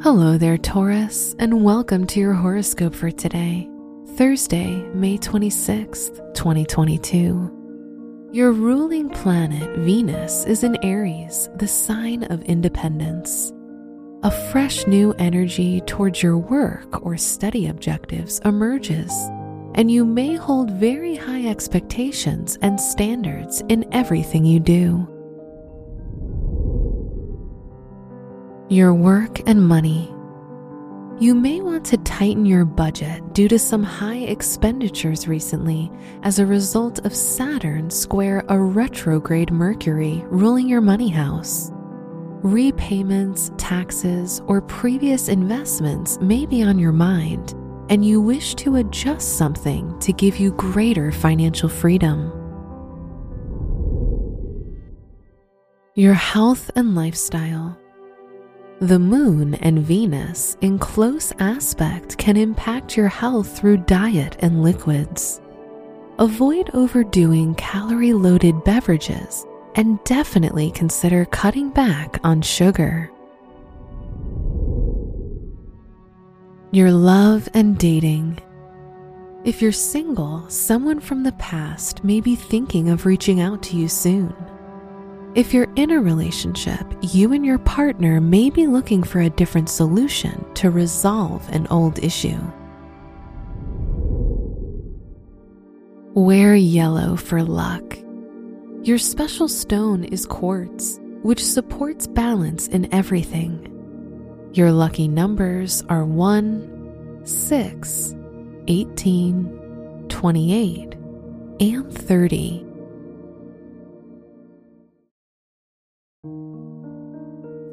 Hello there, Taurus, and welcome to your horoscope for today, Thursday, May 26th, 2022. Your ruling planet, Venus, is in Aries, the sign of independence. A fresh new energy towards your work or study objectives emerges, and you may hold very high expectations and standards in everything you do. Your work and money. You may want to tighten your budget due to some high expenditures recently as a result of Saturn square a retrograde Mercury ruling your money house. Repayments, taxes, or previous investments may be on your mind, and you wish to adjust something to give you greater financial freedom. Your health and lifestyle. The moon and Venus in close aspect can impact your health through diet and liquids. Avoid overdoing calorie loaded beverages and definitely consider cutting back on sugar. Your love and dating. If you're single, someone from the past may be thinking of reaching out to you soon. If you're in a relationship, you and your partner may be looking for a different solution to resolve an old issue. Wear yellow for luck. Your special stone is quartz, which supports balance in everything. Your lucky numbers are 1, 6, 18, 28, and 30.